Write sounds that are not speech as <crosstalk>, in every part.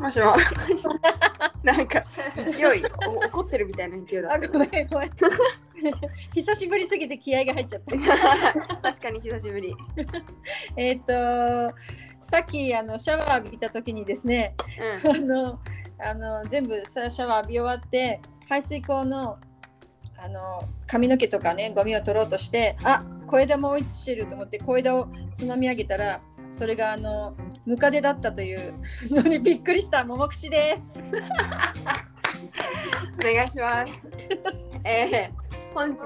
もしもし。<laughs> なんか勢いお怒ってるみたいな勢いだあっごめんごめん <laughs> 久しぶりすぎて気合が入っちゃったた。<laughs> 確かに久しぶり。えっとさっきあのシャワー浴びた時にですねうあのあの全部さシャワー浴び終わって排水口のあの髪の毛とかねゴミを取ろうとしてあ小枝も落ちてると思って小枝をつまみ上げたらそれがあのムカデだったというのにびっくりしたももくしです。ん。お願いします。えー、本日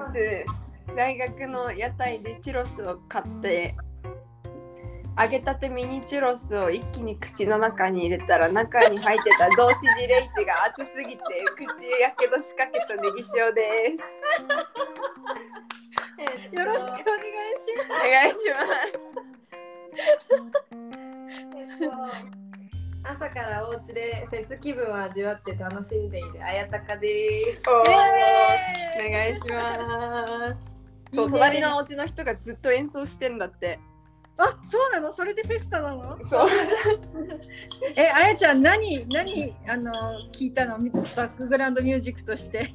大学の屋台でチュロスを買って。揚げたてミニチュロスを一気に口の中に入れたら中に入ってた同志ジレイチが熱すぎて口やけどしかけたネギ塩です。よろしくお願いしお願いし <laughs> 朝からお家でフェス気分を味わって楽しんでいるあやたかです。お願いします。そう隣のお家の人がずっと演奏してんだって。あそうなの？それでフェスタなの？そう。<laughs> えあやちゃん何何あの聞いたの？バックグラウンドミュージックとして。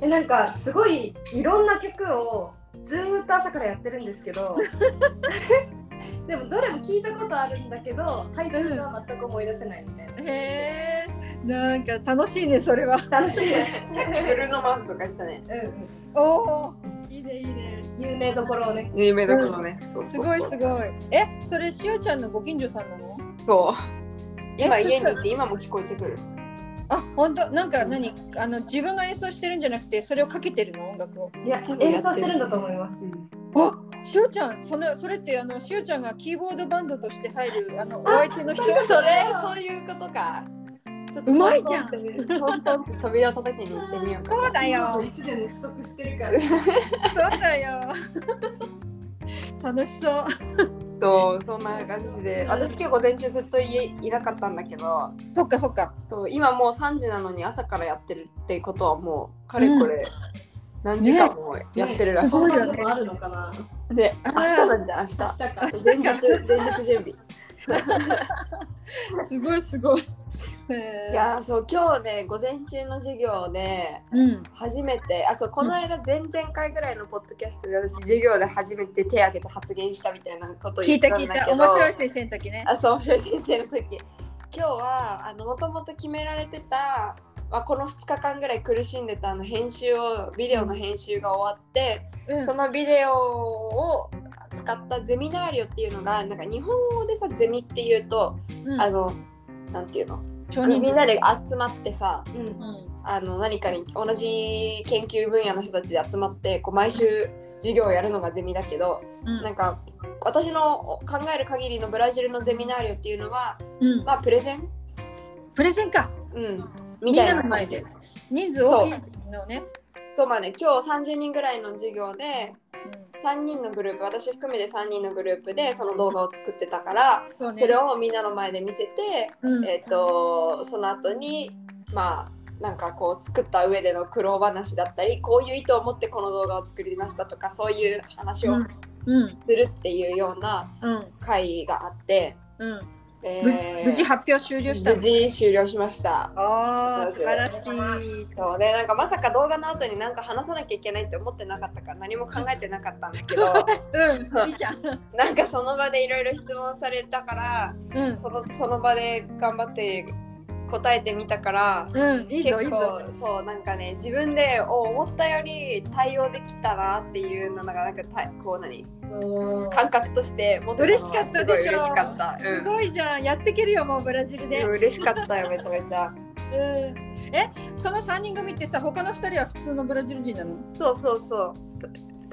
えなんかすごいいろんな曲をずーっと朝からやってるんですけど <laughs> でもどれも聞いたことあるんだけどタイトルが全く思い出せないみたいな。へえなんか楽しいねそれは。楽しいです。さっきブルーノマーズとかしたね。うんおおいいねいいね。うん、有名どころをね。有名どころね。そうすそうそうごいすごい。えそれしおちゃんのご近所さんなの？そう。今え家にいて今も聞こえてくる。あ本当？なんか何？あの自分が演奏してるんじゃなくてそれをかけてるの？音楽を。いや演奏してるんだと思います。あしおちゃんそれそれってあのしおちゃんがキーボードバンドとして入るあのお相手の人。それそういうことか。ちょっうまいじゃんトントンって扉を叩きに行ってみようか。そうだよ。いつでも不足してるから。そうだよ。楽しそう。そうそんな感じで私今日午前中ずっと家いなかったんだけどそっかそっか。そう今もう3時なのに朝からやってるってことはもうかれこれ何時間もやってるらしい。すごいよねあるのかな。で明日なんじゃん明日。明日か。前日前日準備。すごいすごい。いやーそう今日ね午前中の授業でうん。初めてあそうこの間前々回ぐらいのポッドキャストで私授業で初めて手挙げて発言したみたいなことを聞言っていた聞いた。たんだけど面白い先生の時ね。あそう面白い先生の時今日はあのもともと決められてた、まあ、この2日間ぐらい苦しんでたあの編集をビデオの編集が終わって、うん。そのビデオを使ったゼミナーリオっていうのがなんか日本語でさゼミっていうと、うん。あのなんていうの？みんなで集まってさうんう。ん。あの何かに同じ研究分野の人たちで集まってこう毎週授業をやるのがゼミだけど、うん。なんか私の考える限りのブラジルのゼミナーリオっていうのはうん。まあプレゼン、プレゼンか。うん、みんなみたいな前で。人数大きいのね。そうまあね今日30人ぐらいの授業で3人のグループ私含めて3人のグループでその動画を作ってたから、ね。それをみんなの前で見せて、うんえっ、とその後にまあなんかこう作った上での苦労話だったりこういう意図を持ってこの動画を作りましたとかそういう話をうんするっていうようなうん会があって、うん。で無事無事発表終了した無の。事終了しました。ああ素晴らしい。そうでなんかまさか動画の後になんか話さなきゃいけないって思ってなかったから何も考えてなかったんだけど <laughs> うん。いいじゃん。なんかその場でいろいろ質問されたからうん。そのその場で頑張って答えてみたからうん。いいぞいい結構ぞ。そうなんかね自分でお思ったより対応できたなっていうのがなんかたこう何感覚として持っ嬉しかったでしょ。嬉しかった。すごいじゃん。やってけるよもうブラジルで。うん、嬉しかったよめちゃめちゃ。うん。え、その三人組ってさ、他の二人は普通のブラジル人なの？そうそうそう。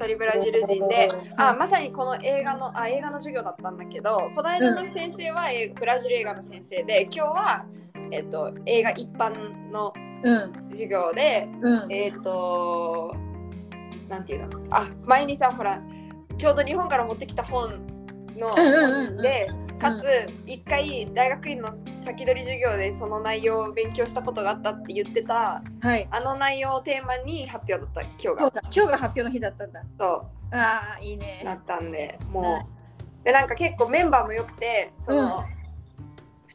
二人ブラジル人であまさにこの映画のあ映画の授業だったんだけどこの間の先生は、えブラジル映画の先生で今日は、えっと映画一般のうん。授業でうん。えっ、となんていうの？あ前にさほらちょうど日本から持ってきた本のでかつ一回大学院の先取り授業でその内容を勉強したことがあったって言ってたはい。あの内容をテーマに発表だった今日が。今日が発表の日だったんだ。そああいいうね。なったんではもいうでなんか結構メンバーも良くてその、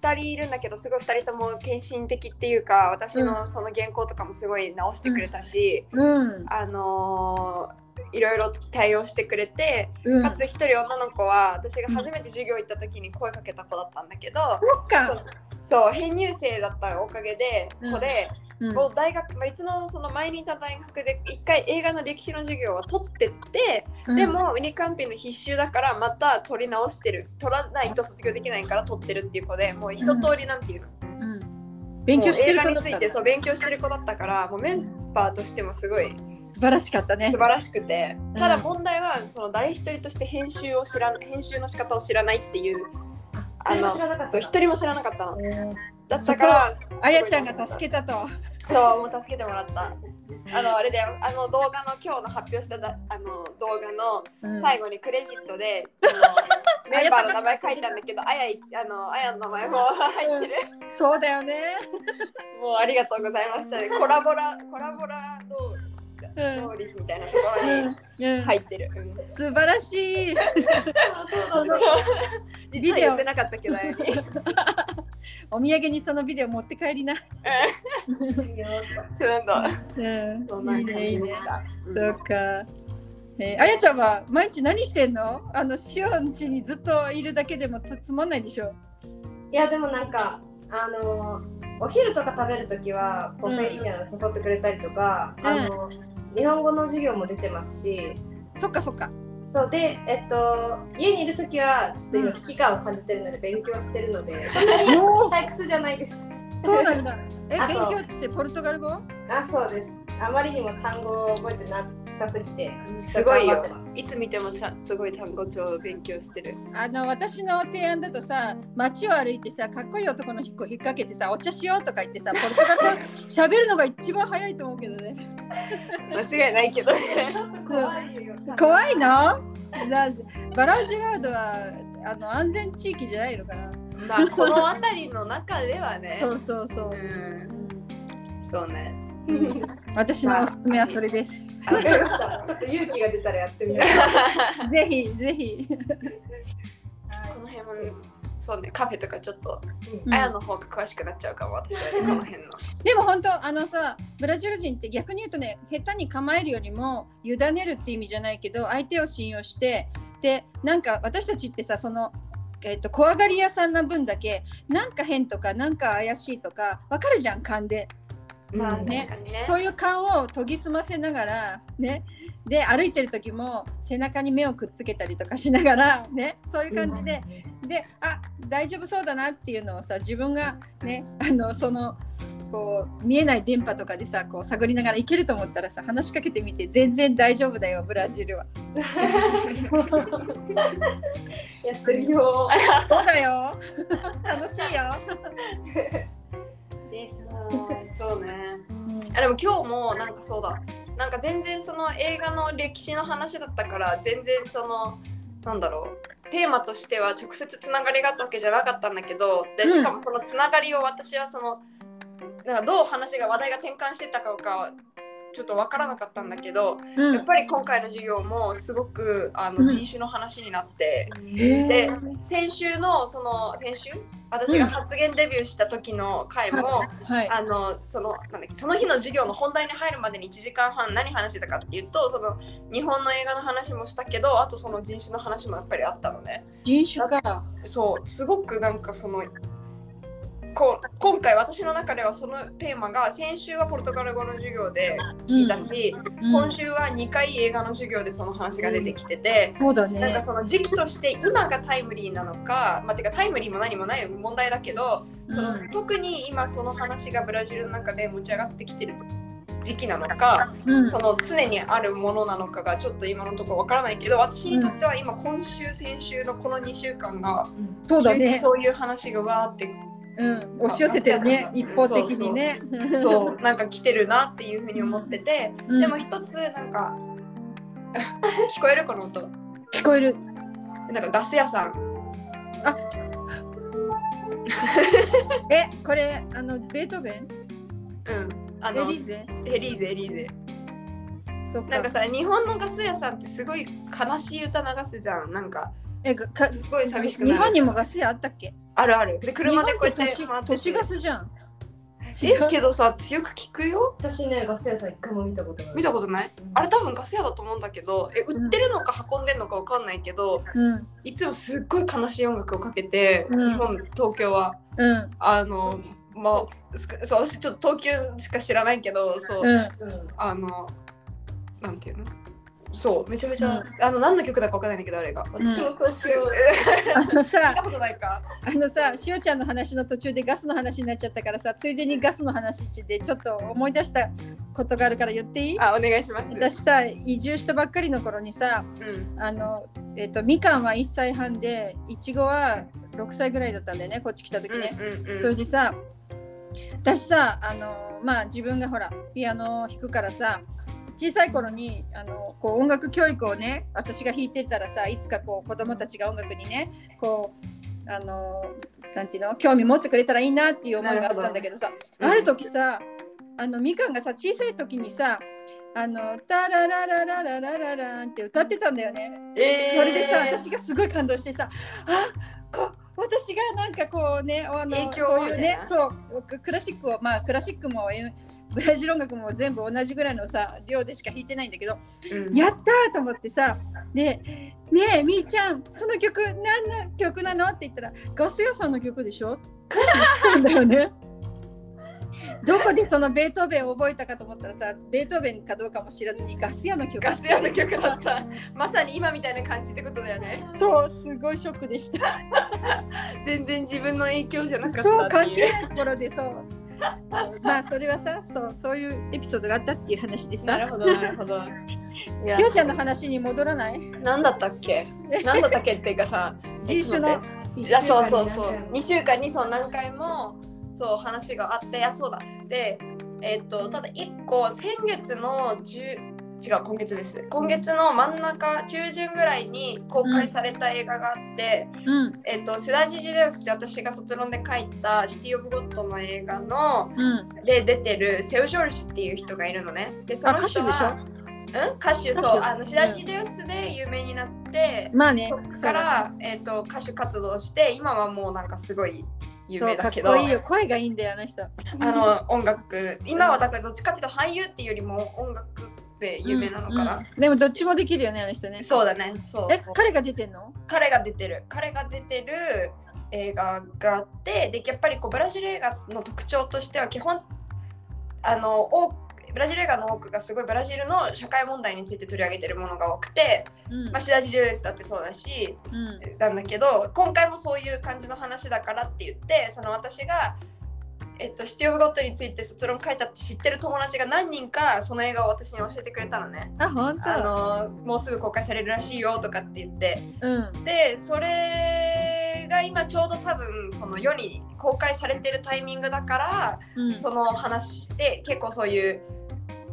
2人いるんだけどすごい2人とも献身的っていうか私のその原稿とかもすごい直してくれたし、うん。あのーいろいろ対応してくれて、うん。かつ1人女の子は私が初めて授業行った時に声かけた子だったんだけど、そう編入生だったおかげでうん子で、うんもう大学別のその前にいた大学で一回映画の歴史の授業を取ってって、で、もウニカンピの必修だからまた取り直してる。取らないと卒業できないから取ってるっていう子でもう一通りなんていうの、うん。勉強してるもう映画につい子だった。んだてそう勉強してる子だったからもうメンバーとしてもすごい素晴らしかったね。素。晴らしくて。うん。ただ問題はその誰一人として編集を知ら編集の仕方を知らないっていうあの知らなかった。そう一人も知らなかったの。うんだったからあやちゃんが助けたと。そう、もう助けてもらった。あの、あれだよ、あの動画の今日の発表しただあの動画のうん最後にクレジットで、<laughs> そのメンバーの名前書いたんだけど、あやいあのあやの名前も入ってる。そうだよね。<laughs> もうありがとうございましたね。コラボラコラボラドうんドーリスみたいなところにうん入ってる。うん素晴らしい。<laughs> そう実は言ってなかったけど。お土産にそのビデオ持って帰りな。<laughs> なんだ、うん。そんないいねいいね感じでそうか。えー、あやちゃんは毎日何してんの？あの、しおんちにずっといるだけでもつつまんないでしょ？いやでもなんかあのお昼とか食べるときはこううん。フェリーに誘ってくれたりとか、うん。あの日本語の授業も出てますし。そっかそっか。そうでえっと家にいるときはちょっと今うん。危機感を感じてるので勉強してるので <laughs> そんなに退屈じゃないです。そうなんだ。え、<laughs> 勉強ってポルトガル語？あそうです。あまりにも単語を覚えてなさすぎてすごいよ。いつ見てもちゃんすごい単語帳を勉強してる。あの私の提案だとさ街を歩いてさかっこいい男の子引っ掛けてさお茶しようとか言ってさポルトガル語喋るのが一番早いと思うけどね間違いないけどね。怖いよ怖いのなんでバラウジラードはあの安全地域じゃないのかなまあこの辺りの中ではね。<laughs> そうそうそう、うんそうね。<laughs> 私のおすすめはそれです、ちょっと勇気が出たらやってみよう。<laughs> ぜひぜひ、この辺もそうねカフェとかちょっと、うん。あやの方が詳しくなっちゃうかも私はねこの辺の。でも本当あのさブラジル人って逆に言うとね下手に構えるよりも委ねるって意味じゃないけど相手を信用してでなんか私たちってさそのえっと怖がり屋さんな分だけなんか変とかなんか怪しいとかわかるじゃん勘で、まあうんねね。そういう勘を研ぎ澄ませながらね。で歩いてる時も背中に目をくっつけたりとかしながらね。そういう感じで、であ大丈夫そうだなっていうのをさ自分がねあのそのこう見えない電波とかでさこう探りながらいけると思ったらさ話しかけてみて全然大丈夫だよブラジルは。<laughs> やってみよ <laughs> そうだよ。<laughs> 楽しいよ。う。です。そうね。あでも今日もなんかそうだ。なんか全然その映画の歴史の話だったから全然そのなんだろうテーマとしては直接つながりがあったわけじゃなかったんだけどでうんしかもそのつながりを私はそのなんかどう話が話題が転換してたかはちょっと分からなかったんだけど、うん。やっぱり今回の授業もすごくあうん。の人種の話になって、へでー先週のその先週？私が発言デビューした時の回も、はい。あのそのなんだっけその日の授業の本題に入るまでに1時間半何話してたかっていうとその日本の映画の話もしたけどあとその人種の話もやっぱりあったのね。人種か。そうすごくなんかそのこう今回私の中ではそのテーマが先週はポルトガル語の授業で聞いたし、うん。今週は2回映画の授業でその話が出てきてて、そうだなんかね。その時期として今がタイムリーなのか、まあ、てかタイムリーも何もない問題だけど、そのうん。特に今その話がブラジルの中で持ち上がってきてる時期なのか、うん。その常にあるものなのかがちょっと今のところわからないけど私にとっては今今週先週のこの2週間がそうだね。そういう話がわーってうん、押し寄せてるね、一方的にね。そう <laughs> なんか来てるなっていうふうに思ってて、うん。でも一つなんか <laughs> 聞こえるこの音聞こえる。なんかガス屋さん。え、これ、あの、ベートーベン？うん。あのエリーゼ？エリーゼエリーゼ。そ。なんかさ日本のガス屋さんってすごい悲しい歌流すじゃん。なんかえ、がかすごい寂しくなる日本にもガス屋あったっけ？あるある。で日車でこうやって都市回って都市ガスじゃん。えけどさ私よく聞くよ。私ね、ガス屋さん一回も見たことない。見たことない？あれ多分ガス屋だと思うんだけどえ売ってるのか運んでるのかわかんないけどうん。いつもすっごい悲しい音楽をかけて、うん。日本東京は。うん。あのまあすそう私ちょっと東急しか知らないけどそう、うん。うん。あのなんていうの？そうめちゃめちゃ、うん。あの何の曲だかわかんないんだけどあれが。私もそうしよう。<laughs> あの聞いさたことないか。あのさしおちゃんの話の途中でガスの話になっちゃったからさついでにガスの話でちょっと思い出したことがあるから言っていい？あお願いします。私さ移住したばっかりの頃にさうん。あの、えっとみかんは1歳半でいちごは6歳ぐらいだったんだよねこっち来た時ね。うんうん。それでさ私さあのまあ自分がほらピアノを弾くからさ小さい頃にあのこう音楽教育をね私が弾いてたらさいつかこう子供たちが音楽にねこうあのなんていうの興味持ってくれたらいいなっていう思いがあったんだけどさうんある時さあのみかんがさ小さい時にさあのタラララララララランって歌ってたんだよね。えーそれでさ私がすごい感動してさあこ私がなんかこうねあの影響をそういうねそうククラシックをまあクラシックもえブラジル音楽も全部同じぐらいのさ量でしか弾いてないんだけど、うんやったーと思ってさで「ねえみーちゃんその曲何の曲なの?」って言ったら「ガス屋さんの曲でしょ?」って言ったんだよね。<laughs> どこでそのベートーベンを覚えたかと思ったらさベートーベンかどうかも知らずにガス屋の曲。ガス屋の曲だった。まさに今みたいな感じってことだよね。とすごいショックでした。<laughs> 全然自分の影響じゃなかったそう関係ないところでそう。まあそれはさそうそういうエピソードがあったっていう話でさなるほどなるほど。しおちゃんの話に戻らない？何だったっけ？何だったっけっていうかさ <laughs> 人種のそうそうそう。2週間にそう何回もそう話があっていやそうだでえっ、とただ1個先月の10違う今月です。今月の真ん中中旬ぐらいに公開された映画があって、うん。えっ、とセダジジデウスって私が卒論で書いたシティ・オブ・ゴッドの映画のうん。で出てるセウ・ジョルシュっていう人がいるのね。でそあの人は歌手でしょ？うん？歌手そう。あのシダジデウスで有名になって、まあねそっから、えー、と歌手活動して今はもうなんかすごい有名だけど。こいいよ。声がいいんだよあの人。あの音楽。今はだからどっちかっていうと俳優っていうよりも音楽で有名なのかな、うんうん。でもどっちもできるよねあの人ね。そうだね。そう。え彼が出てんの？彼が出てる。彼が出てる映画があってでやっぱりこうブラジル映画の特徴としては基本あの多くブラジル映画の多くがすごいブラジルの社会問題について取り上げてるものが多くて、うん。まあ、シダジ・ジュエスだってそうだしうん。なんだけど今回もそういう感じの話だからって言ってその私が、えっと、シティ・オブ・ゴッドについて卒論書いたって知ってる友達が何人かその映画を私に教えてくれたのね。あ本当。あのもうすぐ公開されるらしいよとかって言って。うん。でそれが今ちょうど多分その世に公開されてるタイミングだから、うん。その話で結構そういう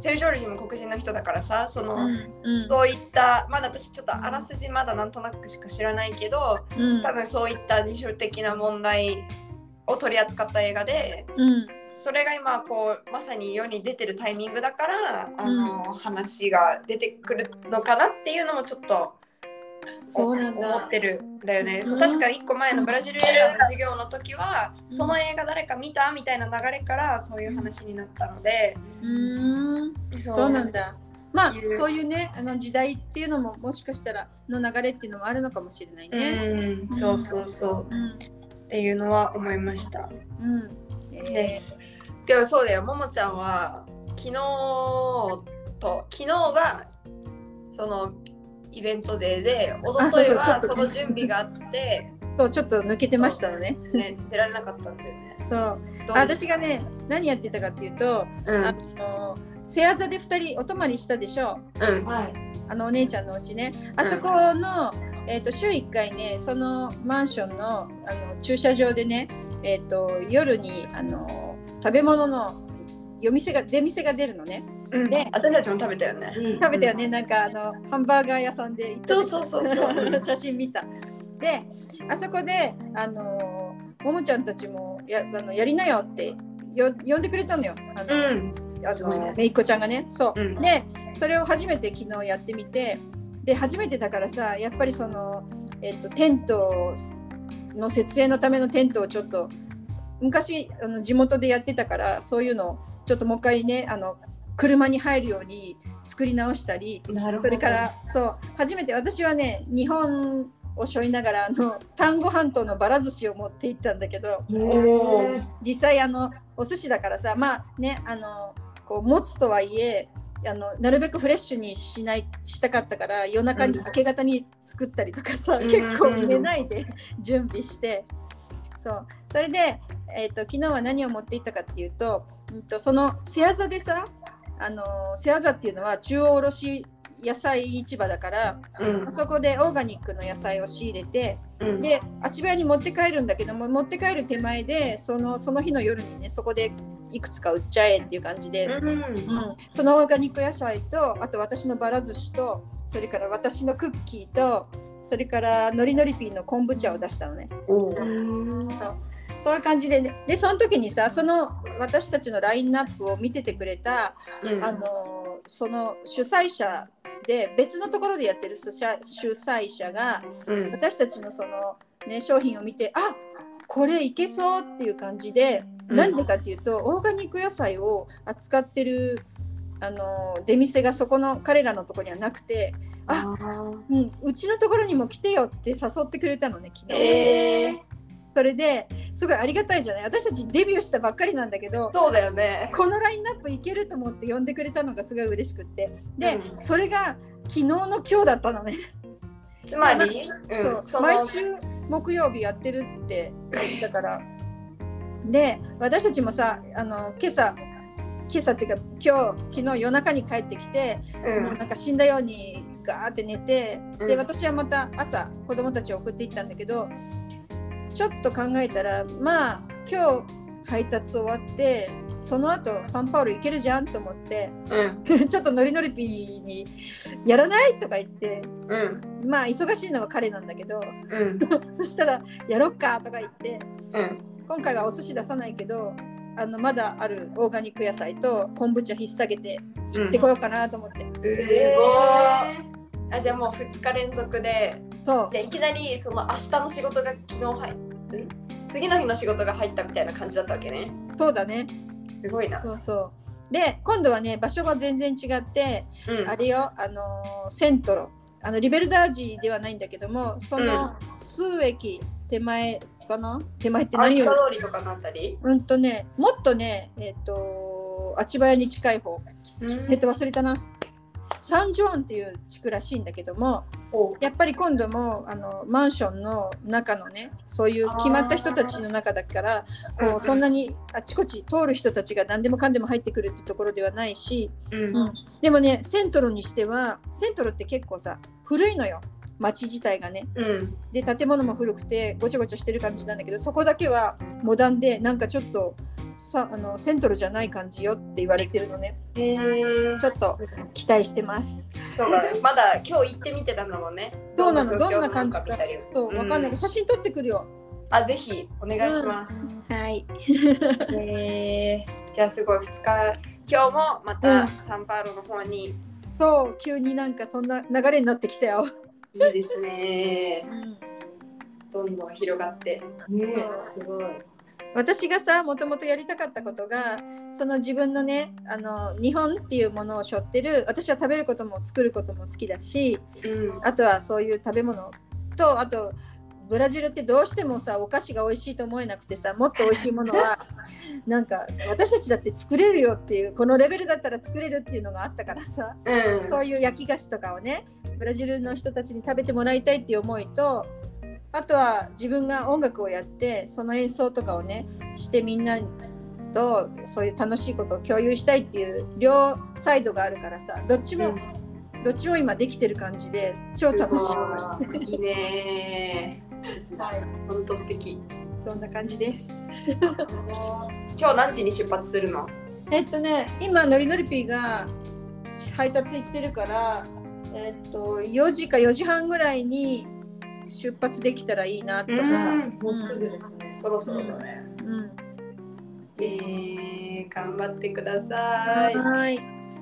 セルジョルジも黒人の人だからさその、うんうん。そういったまだ私ちょっとあらすじまだなんとなくしか知らないけどうん。多分そういった自主的な問題を取り扱った映画でうん。それが今こうまさに世に出てるタイミングだからあの、話が出てくるのかなっていうのもちょっとそうなんだ。思ってるんだよね。そううん確か1個前のブラジル映画の授業の時は、その映画誰か見たみたいな流れからそういう話になったので、うーん。そう。なんだ。まあそういうねあの時代っていうのももしかしたらの流れっていうのもあるのかもしれないね。うん、そうそうそう。うん。っていうのは思いました。うん。えー。です。でもそうだよ、ももちゃんは昨日と昨日がそのイベントデーで、おとといはその準備があって、<laughs> そうちょっと抜けてましたのね。ね、出られなかったんだよね。そう。私がね何やってたかっていうと、うん、あのセア座で2人お泊まりしたでしょ？うん、はい。あのお姉ちゃんのお家ね。あそこの、えー、と週1回ねそのマンションのあの駐車場でね、えー、と夜にあの食べ物の夜店が出店が出るのねうん、で私たちも食べたよね。食べたよね、なんかあのハンバーガー屋さんでそうそうそうそう。<laughs> 写真見た。であそこであのももちゃんたちもやあのやりなよってよ呼んでくれたのよ。あの、うん、あめいっ子ちゃんがね。そう、うん。でそれを初めて昨日やってみて。で初めてだからさやっぱりその、えっとテントをの設営のためのテントをちょっと昔あの地元でやってたからそういうのをちょっともう一回ねあの車に入るように作り直したりなるほど。それからそう初めて私はね日本を背負いながらあの丹後半島のばら寿司を持って行ったんだけど実際あのお寿司だからさまあねあのこう持つとはいえあのなるべくフレッシュにしないしたかったから夜中に、うん。明け方に作ったりとかさ、うん。結構寝ないで <laughs> 準備して。そう。それで、えー、と昨日は何を持って行ったかっていうと,、うん、とその瀬谷座でさあの瀬谷座っていうのは中央卸野菜市場だからうん。そこでオーガニックの野菜を仕入れてうん。であちばやに持って帰るんだけども持って帰る手前でそのその日の夜にねそこでいくつか売っちゃえっていう感じで、うん。うん。そのオーガニック野菜とあと私のばら寿司とそれから私のクッキーとそれからのりのりピーの昆布茶を出したのね。そうそういう感じでね。でその時にさその私たちのラインナップを見ててくれたうん。あのその主催者で別のところでやってる主催者がうん。私たちのその、ね、商品を見てあこれいけそうっていう感じで、うん。なんでかっていうとオーガニック野菜を扱ってるあの出店がそこの彼らのところにはなくてあー。うん、うちのところにも来てよって誘ってくれたのね昨日、えー、それですごいありがたいじゃない？私たちデビューしたばっかりなんだけどそうだよね。このラインナップいけると思って呼んでくれたのがすごい嬉しくって。で、うん。それが昨日の今日だったのね。つまり、うん、そう毎週木曜日やってるって言ったから。で私たちもさあの今朝今朝っていうか今日昨日夜中に帰ってきて、うん。もうなんか死んだようにガーって寝て、うん。で私はまた朝子供たちを送っていったんだけどちょっと考えたらまあ今日配達終わってその後サンパウロ行けるじゃんと思ってうん。<laughs> ちょっとノリノリピーに「やらない?」とか言ってうん。まあ忙しいのは彼なんだけどうん。<laughs> そしたら「やろっか」とか言ってうん。今回はお寿司出さないけどあのまだあるオーガニック野菜と昆布茶引っ提げて行ってこようかなと思って、すごいあじゃあもう2日連続でそう。でいきなりその明日の仕事が昨日入ん？次の日の仕事が入ったみたいな感じだったわけね。そうだね。すごいな。そうそう。で今度はね場所が全然違って、うん。あれよあのーセントロ。あのリベルダージではないんだけどもその数駅手前かな？手前って何を通りとかのあたり？うんとねもっとねえっ、とあちばやに近い方。えっと忘れたなサンジョアンっていう地区らしいんだけどもおやっぱり今度もあのマンションの中のねそういう決まった人たちの中だからこうそんなにあちこち通る人たちが何でもかんでも入ってくるってところではないしうん。うん。でもねセントロにしてはセントロって結構さ古いのよ。街自体がね。うん。で建物も古くてごちゃごちゃしてる感じなんだけどそこだけはモダンでなんかちょっとさあのセントロじゃない感じよって言われてるのね。へえちょっと期待してます。そうだねまだ今日行ってみてたのもんね。そうなの？どんな感じか。そうわかんない。けど写真撮ってくるよ。あぜひお願いします、はい。へ <laughs> えじゃあすごい。2日今日もまうん。たサンパウロの方に、いそう急になんかそんな流れになってきたよ、いですね。うん。どんどん広がって。ねすごい。私がさもともとやりたかったことがその自分のねあの日本っていうものを背負ってる私は食べることも作ることも好きだしうん。あとはそういう食べ物。とあとブラジルってどうしてもさお菓子が美味しいと思えなくてさもっと美味しいものは <laughs> なんか私たちだって作れるよっていうこのレベルだったら作れるっていうのがあったからさうん。そういう焼き菓子とかをねブラジルの人たちに食べてもらいたいっていう思いとあとは自分が音楽をやってその演奏とかをねしてみんなとそういう楽しいことを共有したいっていう両サイドがあるからさどっちも、どっちも今できてる感じで超楽しい。いいいね <laughs> はい、ほんと素敵。そんな感じです。今日何時に出発するの？えっとね今のりのりピーが配達行ってるからえっと4時か4時半ぐらいに出発できたらいいなと思う。もうすぐですね。そろそろだねうんえー、頑張ってください、うん、はーい。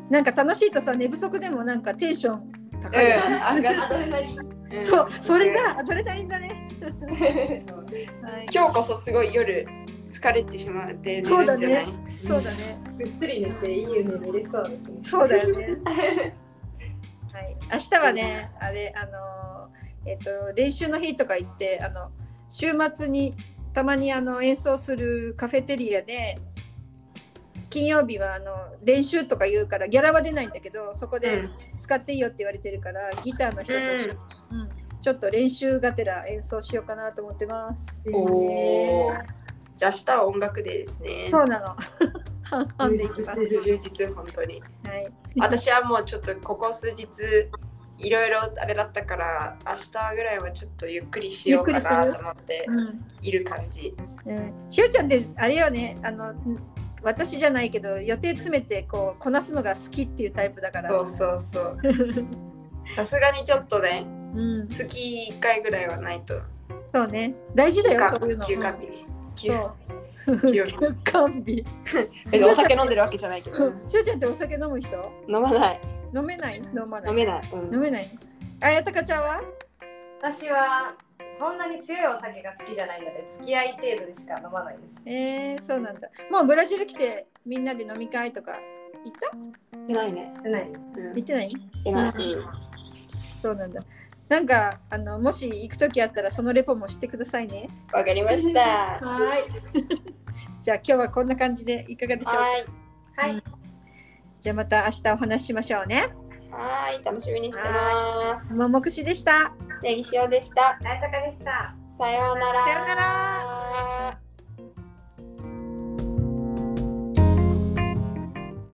なんか楽しいとさ寝不足でもなんかテンション高いよね。上がアドレナリン。る、うんそうそれがアドレナリンだね。<laughs> そうはい、今日こそすごい夜疲れてしまってそうだねそうだね。ぐっすり寝ていい夢見れそうですね。そうだよね。<laughs> はい、明日はね、あれ、あのー、えっ、と、練習の日とか行って、あの、週末にたまにあの演奏するカフェテリアで。金曜日はあの練習とか言うからギャラは出ないんだけどそこで使っていいよって言われてるから、ギターの人と、うんちょっと練習がてら演奏しようかなと思ってます。おお。じゃあ明日は音楽デーですね。そうなの。半々でいきます。充実本当に。はい。私はもうちょっとここ数日いろいろあれだったから明日ぐらいはちょっとゆっくりしようかなと思ってうん。いる感じ。うん。しおちゃんってあれよね、あのん私じゃないけど予定詰めてこうこなすのが好きっていうタイプだから。そうそうそう。<laughs> さすがにちょっとねうん。月1回ぐらいはないと。そうね。大事だよそういうの。休館日に。そう。休休館日。<laughs> <laughs> えお酒飲んでるわけじゃないけど。<laughs> しおちゃんってお酒飲む人？飲まない。飲めない？飲まない。飲めない。うん飲めない。あやたかちゃんは？私はそんなに強いお酒が好きじゃないので付き合い程度でしか飲まないです。えー、そうなんだ。もうブラジル来てみんなで飲み会とか行った？出ないね。ない。うん行ってない？出ない。そうなんだ。なんかあのもし行くときあったらそのレポもしてくださいね。わかりました。<laughs> はい。<laughs> じゃあ今日はこんな感じでいかがでしょう？か。はい。はい。じゃあまた明日お話ししましょうね。はい。楽しみにしてます。ももくしでした。ネギ塩でした。あやたかでした。さようなら。さようなら。<laughs>